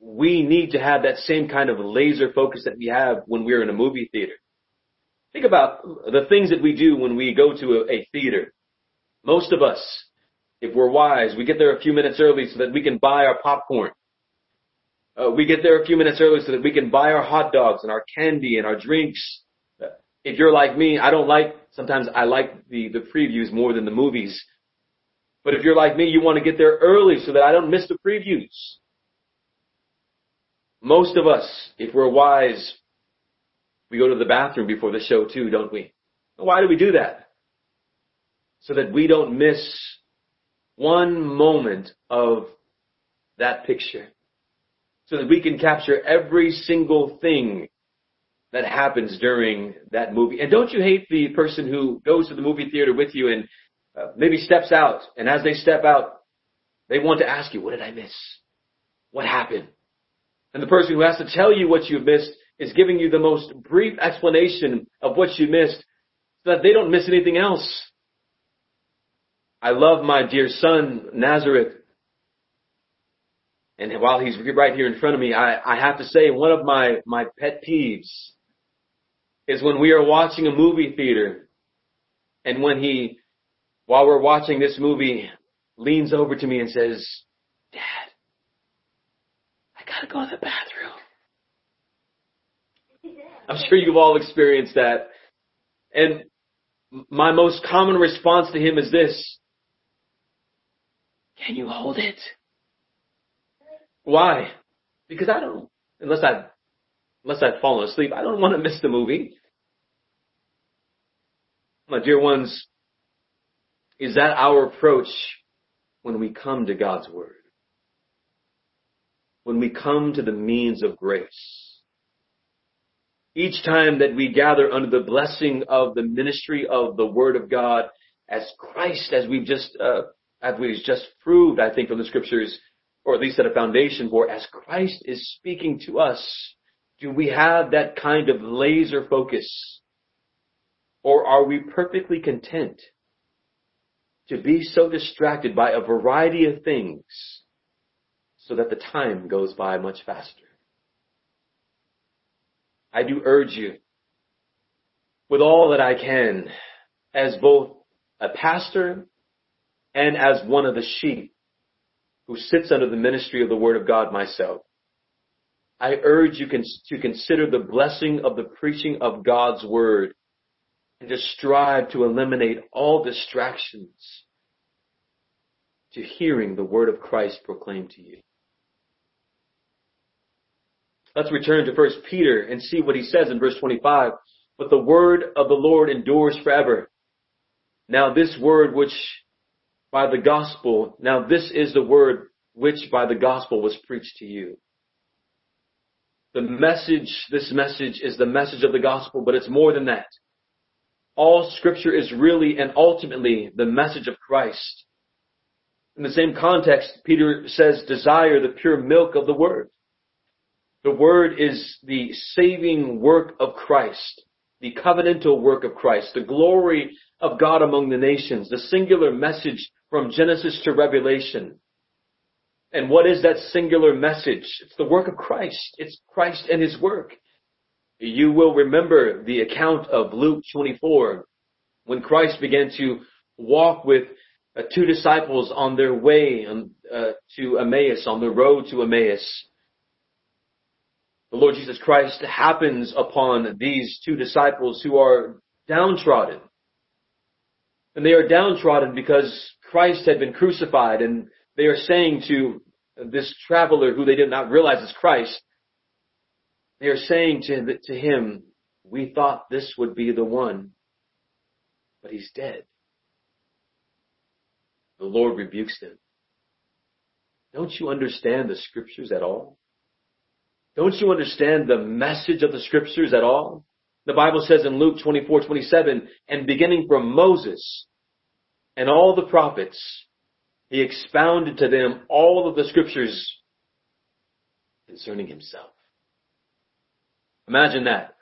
we need to have that same kind of laser focus that we have when we're in a movie theater. Think about the things that we do when we go to a, a theater. Most of us, if we're wise, we get there a few minutes early so that we can buy our popcorn. Uh, we get there a few minutes early so that we can buy our hot dogs and our candy and our drinks. Uh, if you're like me, I don't like, sometimes I like the, the previews more than the movies. But if you're like me, you want to get there early so that I don't miss the previews. Most of us, if we're wise, we go to the bathroom before the show too, don't we? Why do we do that? So that we don't miss one moment of that picture. So that we can capture every single thing that happens during that movie. And don't you hate the person who goes to the movie theater with you and uh, maybe steps out, and as they step out, they want to ask you, what did I miss? What happened? And the person who has to tell you what you missed is giving you the most brief explanation of what you missed so that they don't miss anything else. I love my dear son, Nazareth. And while he's right here in front of me, I, I have to say one of my, my pet peeves is when we are watching a movie theater and when he, while we're watching this movie, leans over to me and says, Dad, I gotta go to the bathroom. I'm sure you've all experienced that. And my most common response to him is this. Can you hold it? Why? Because I don't, unless I, unless I've fallen asleep, I don't want to miss the movie. My dear ones, is that our approach when we come to God's Word? when we come to the means of grace. Each time that we gather under the blessing of the ministry of the Word of God, as Christ, as we've just, uh, as we've just proved, I think from the scriptures, or at least set a foundation for, as Christ is speaking to us, do we have that kind of laser focus? Or are we perfectly content to be so distracted by a variety of things so that the time goes by much faster. I do urge you with all that I can as both a pastor and as one of the sheep who sits under the ministry of the Word of God myself. I urge you to consider the blessing of the preaching of God's Word and to strive to eliminate all distractions to hearing the Word of Christ proclaimed to you. Let's return to 1 Peter and see what he says in verse 25. But the word of the Lord endures forever. Now this word which by the gospel, now this is the word which by the gospel was preached to you. The message, this message is the message of the gospel, but it's more than that. All scripture is really and ultimately the message of Christ. In the same context, Peter says, desire the pure milk of the word. The word is the saving work of Christ, the covenantal work of Christ, the glory of God among the nations, the singular message from Genesis to Revelation. And what is that singular message? It's the work of Christ. It's Christ and His work. You will remember the account of Luke 24 when Christ began to walk with uh, two disciples on their way um, uh, to Emmaus, on the road to Emmaus the Lord Jesus Christ happens upon these two disciples who are downtrodden. And they are downtrodden because Christ had been crucified and they are saying to this traveler who they did not realize is Christ, they are saying to, him, we thought this would be the one, but he's dead. The Lord rebukes them. Don't you understand the scriptures at all? Don't you understand the message of the scriptures at all? The Bible says in Luke 24, 27, and beginning from Moses and all the prophets, he expounded to them all of the scriptures concerning himself. Imagine that.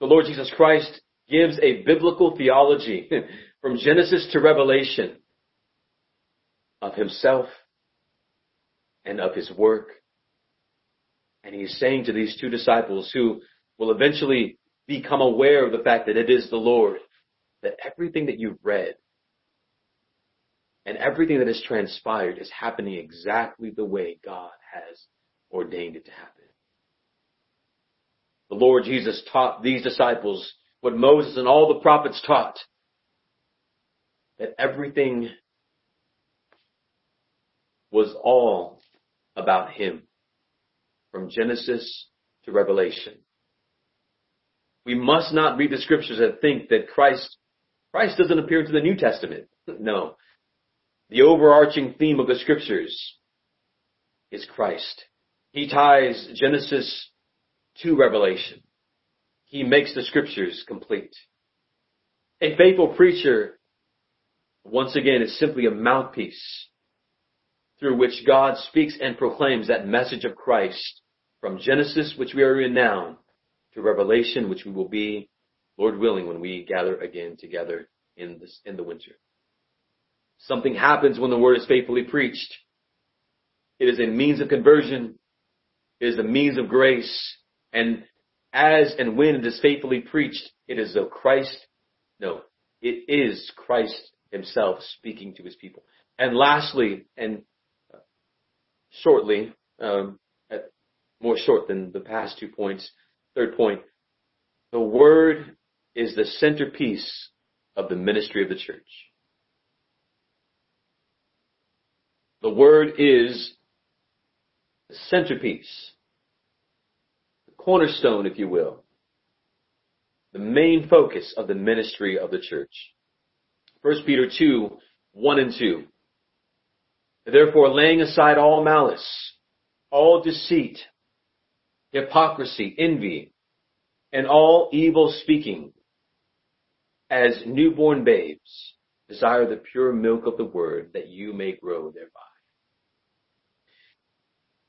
The Lord Jesus Christ gives a biblical theology from Genesis to Revelation of himself and of his work and he's saying to these two disciples who will eventually become aware of the fact that it is the Lord, that everything that you've read and everything that has transpired is happening exactly the way God has ordained it to happen. The Lord Jesus taught these disciples what Moses and all the prophets taught. That everything was all about Him from Genesis to Revelation. We must not read the scriptures and think that Christ, Christ doesn't appear to the New Testament. No. The overarching theme of the scriptures is Christ. He ties Genesis to Revelation. He makes the scriptures complete. A faithful preacher, once again, is simply a mouthpiece through which God speaks and proclaims that message of Christ from Genesis, which we are in now, to Revelation, which we will be, Lord willing, when we gather again together in this, in the winter. Something happens when the word is faithfully preached. It is a means of conversion. It is a means of grace. And as and when it is faithfully preached, it is of Christ. No, it is Christ himself speaking to his people. And lastly, and shortly, um, more short than the past two points. Third point, the word is the centerpiece of the ministry of the church. The word is the centerpiece, cornerstone, if you will, the main focus of the ministry of the church. 1 Peter 2, 1 and 2. Therefore, laying aside all malice, all deceit, hypocrisy, envy, and all evil speaking, as newborn babes, desire the pure milk of the word that you may grow thereby.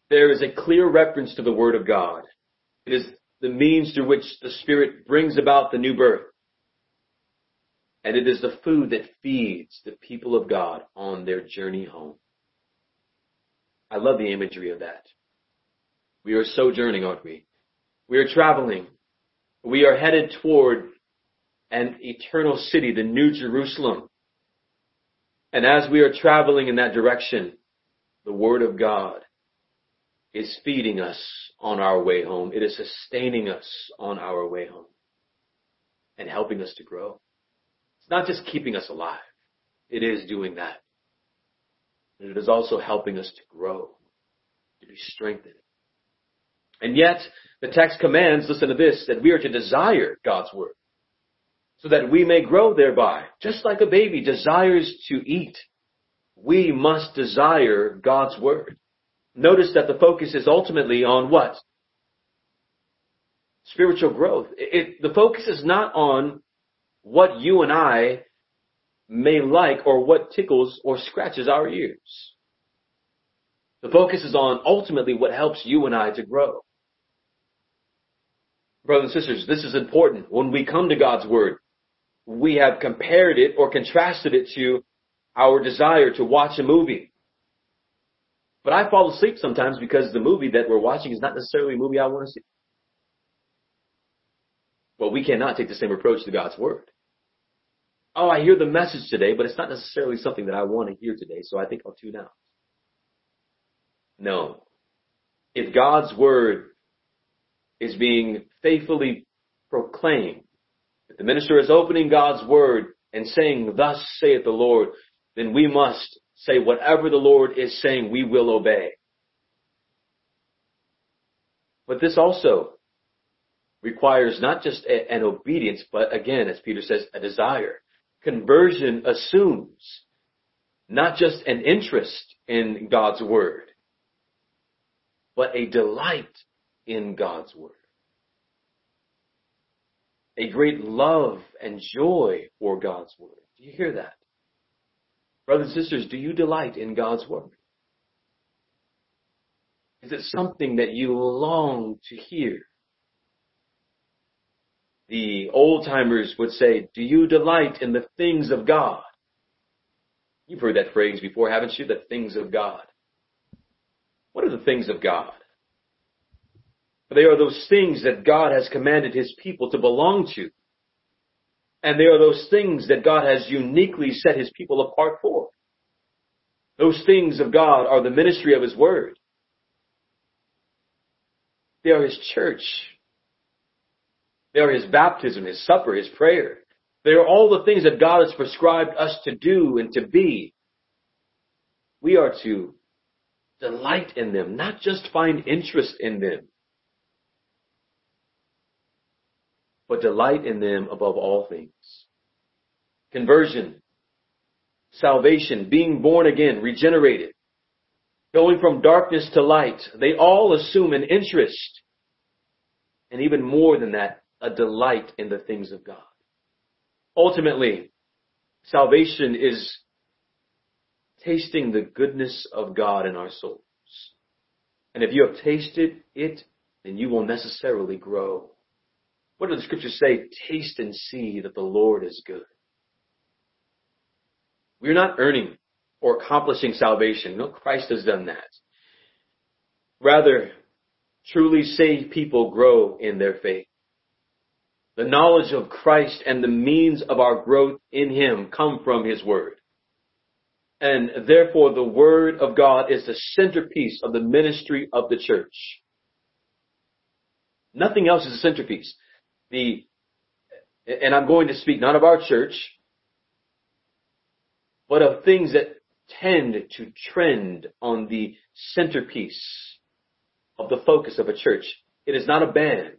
There is a clear reference to the word of God. It is the means through which the Spirit brings about the new birth. And it is the food that feeds the people of God on their journey home. I love the imagery of that. We are sojourning, aren't we? We are traveling. We are headed toward an eternal city, the New Jerusalem. And as we are traveling in that direction, the Word of God is feeding us on our way home. It is sustaining us on our way home and helping us to grow. It's not just keeping us alive. It is doing that. And it is also helping us to grow, to be strengthened. And yet, the text commands, listen to this, that we are to desire God's Word so that we may grow thereby. Just like a baby desires to eat, we must desire God's Word. Notice that the focus is ultimately on what? Spiritual growth. It, the focus is not on what you and I may like or what tickles or scratches our ears. The focus is on ultimately what helps you and I to grow. Brothers and sisters, this is important. When we come to God's Word, we have compared it or contrasted it to our desire to watch a movie. But I fall asleep sometimes because the movie that we're watching is not necessarily a movie I want to see. Well, we cannot take the same approach to God's Word. Oh, I hear the message today, but it's not necessarily something that I want to hear today, so I think I'll tune out. No. If God's Word is being faithfully proclaimed, if the minister is opening God's Word and saying, thus saith the Lord, then we must say whatever the Lord is saying, we will obey. But this also requires not just a, an obedience, but again, as Peter says, a desire. Conversion assumes not just an interest in God's word, but a delight in God's word. A great love and joy for God's word. Do you hear that? Brothers and sisters, do you delight in God's word? Is it something that you long to hear? The old timers would say, do you delight in the things of God? You've heard that phrase before, haven't you? The things of God. What are the things of God? They are those things that God has commanded His people to belong to. And they are those things that God has uniquely set his people apart for. Those things of God are the ministry of his word. They are his church. They are his baptism, his supper, his prayer. They are all the things that God has prescribed us to do and to be. We are to delight in them, not just find interest in them. But delight in them above all things. Conversion, salvation, being born again, regenerated, going from darkness to light, they all assume an interest, and even more than that, a delight in the things of God. Ultimately, salvation is tasting the goodness of God in our souls. And if you have tasted it, then you will necessarily grow. What do the scriptures say? Taste and see that the Lord is good. We're not earning or accomplishing salvation. No, Christ has done that. Rather, truly saved people grow in their faith. The knowledge of Christ and the means of our growth in Him come from His Word. And therefore the Word of God is the centerpiece of the ministry of the church. Nothing else is a centerpiece the, and I'm going to speak not of our church, but of things that tend to trend on the centerpiece of the focus of a church. It is not a band.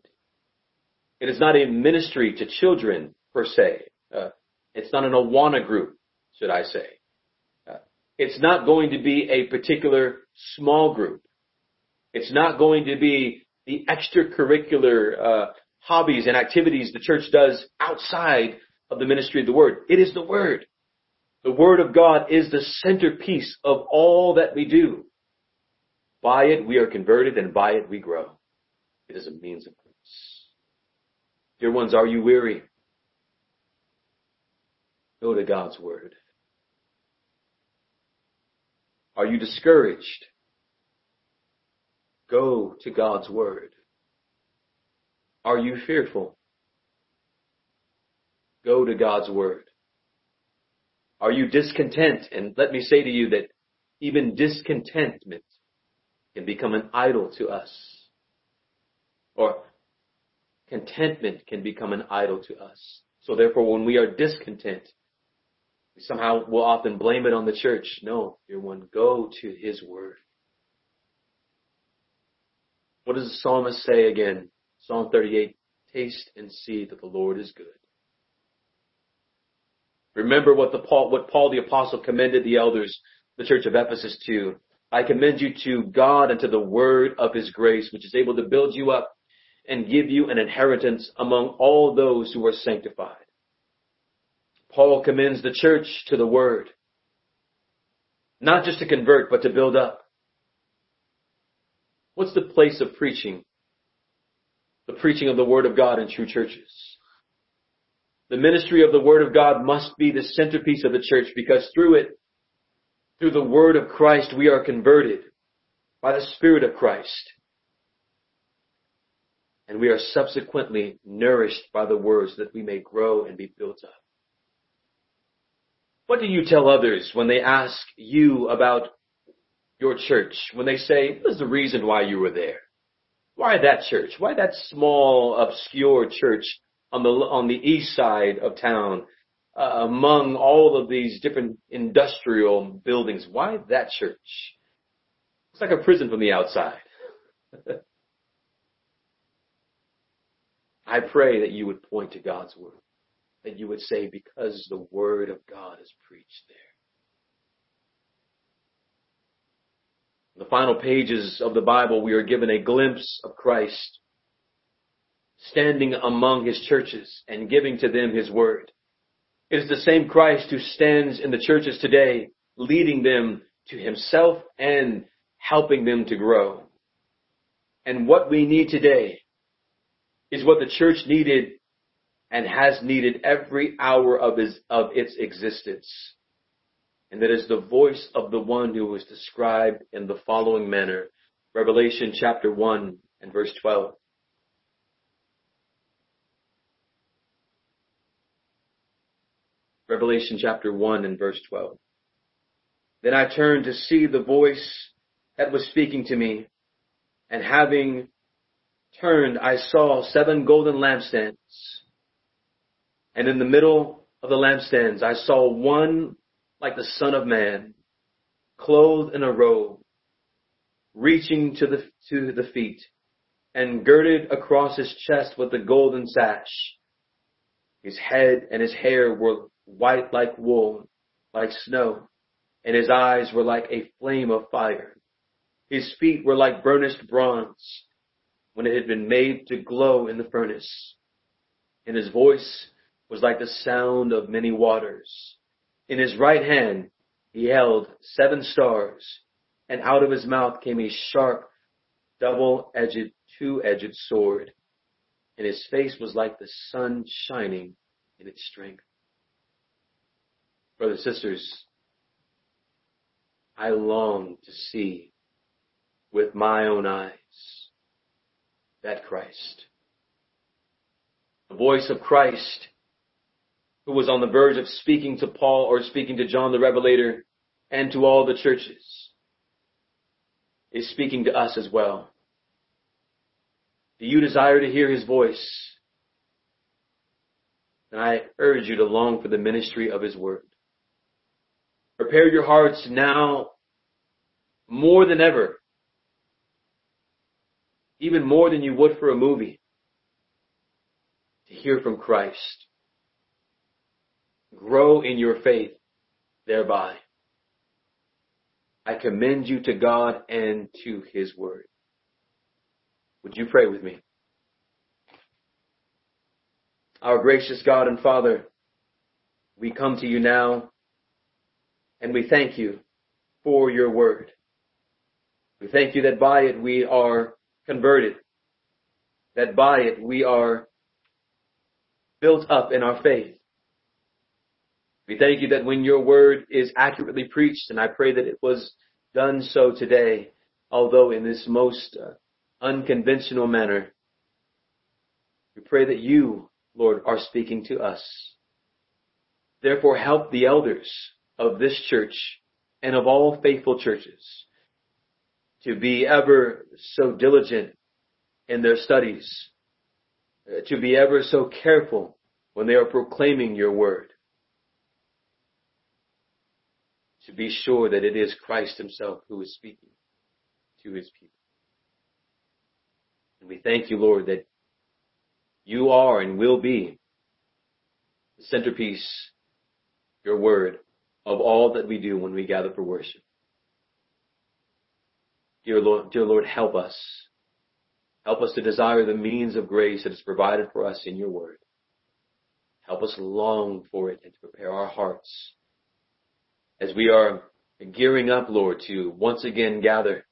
It is not a ministry to children per se. Uh, it's not an Awana group, should I say. Uh, it's not going to be a particular small group. It's not going to be the extracurricular uh, hobbies and activities the church does outside of the ministry of the Word. It is the Word. The Word of God is the centerpiece of all that we do. By it we are converted and by it we grow. It is a means of grace. Dear ones, are you weary? Go to God's Word. Are you discouraged? Go to God's Word. Are you fearful? Go to God's Word. Are you discontent? And let me say to you that even discontentment can become an idol to us. Or contentment can become an idol to us. So therefore, when we are discontent, we somehow will often blame it on the church. No, dear one, go to His Word. What does the psalmist say again? Psalm 38, taste and see that the Lord is good. Remember what the Paul, what Paul the apostle commended the elders, the church of Ephesus to. I commend you to God and to the word of his grace, which is able to build you up and give you an inheritance among all those who are sanctified. Paul commends the church to the word. Not just to convert, but to build up. What's the place of preaching? The preaching of the word of God in true churches. The ministry of the Word of God must be the centerpiece of the church because through it, through the Word of Christ, we are converted by the Spirit of Christ. And we are subsequently nourished by the words that we may grow and be built up. What do you tell others when they ask you about your church? When they say, what is the reason why you were there? Why that church? Why that small, obscure church on the on the east side of town, uh, among all of these different industrial buildings. Why that church? It's like a prison from the outside. I pray that you would point to God's word, that you would say, because the word of God is preached there. The final pages of the Bible, we are given a glimpse of Christ standing among his churches and giving to them his word. It is the same Christ who stands in the churches today, leading them to himself and helping them to grow. And what we need today is what the church needed and has needed every hour of, his, of its existence. And that is the voice of the one who was described in the following manner. Revelation chapter 1 and verse 12. Revelation chapter 1 and verse 12. Then I turned to see the voice that was speaking to me, and having turned, I saw seven golden lampstands. And in the middle of the lampstands, I saw one like the Son of Man, clothed in a robe, reaching to the, to the feet, and girded across his chest with a golden sash. His head and his hair were white like wool, like snow, and his eyes were like a flame of fire. His feet were like burnished bronze when it had been made to glow in the furnace. And his voice was like the sound of many waters. In his right hand he held seven stars, and out of his mouth came a sharp, double-edged, two-edged sword, and his face was like the sun shining in its strength. Brothers and sisters, I long to see with my own eyes that Christ. The voice of Christ who was on the verge of speaking to Paul or speaking to John the Revelator and to all the churches is speaking to us as well. Do you desire to hear his voice? And I urge you to long for the ministry of his word. Prepare your hearts now more than ever. Even more than you would for a movie. To hear from Christ. Grow in your faith thereby. I commend you to God and to His Word. Would you pray with me? Our gracious God and Father, we come to you now and we thank you for your word. We thank you that by it we are converted, that by it we are built up in our faith. We thank you that when your word is accurately preached, and I pray that it was done so today, although in this most uh, unconventional manner, we pray that you, Lord, are speaking to us. Therefore, help the elders of this church and of all faithful churches to be ever so diligent in their studies, uh, to be ever so careful when they are proclaiming your word, to be sure that it is Christ himself who is speaking to his people. And we thank you, Lord, that you are and will be the centerpiece, your word, of all that we do when we gather for worship. Dear Lord, dear Lord, help us. Help us to desire the means of grace that is provided for us in your word. Help us long for it and to prepare our hearts as we are gearing up, Lord, to once again gather.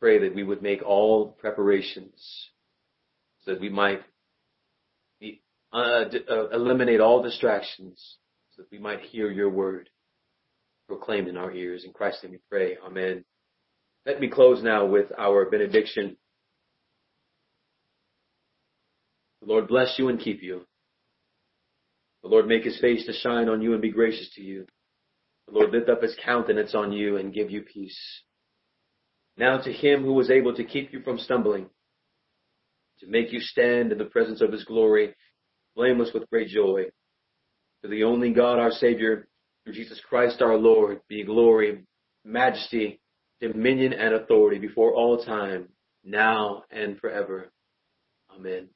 Pray that we would make all preparations so that we might be, uh, uh, eliminate all distractions so that we might hear your word proclaimed in our ears. In Christ's name we pray. Amen. Let me close now with our benediction. The Lord bless you and keep you. The Lord make his face to shine on you and be gracious to you. The Lord lift up his countenance on you and give you peace. Now to him who was able to keep you from stumbling, to make you stand in the presence of his glory, blameless with great joy. To the only God our Savior, through Jesus Christ our Lord, be glory, majesty, dominion, and authority before all time, now and forever. Amen.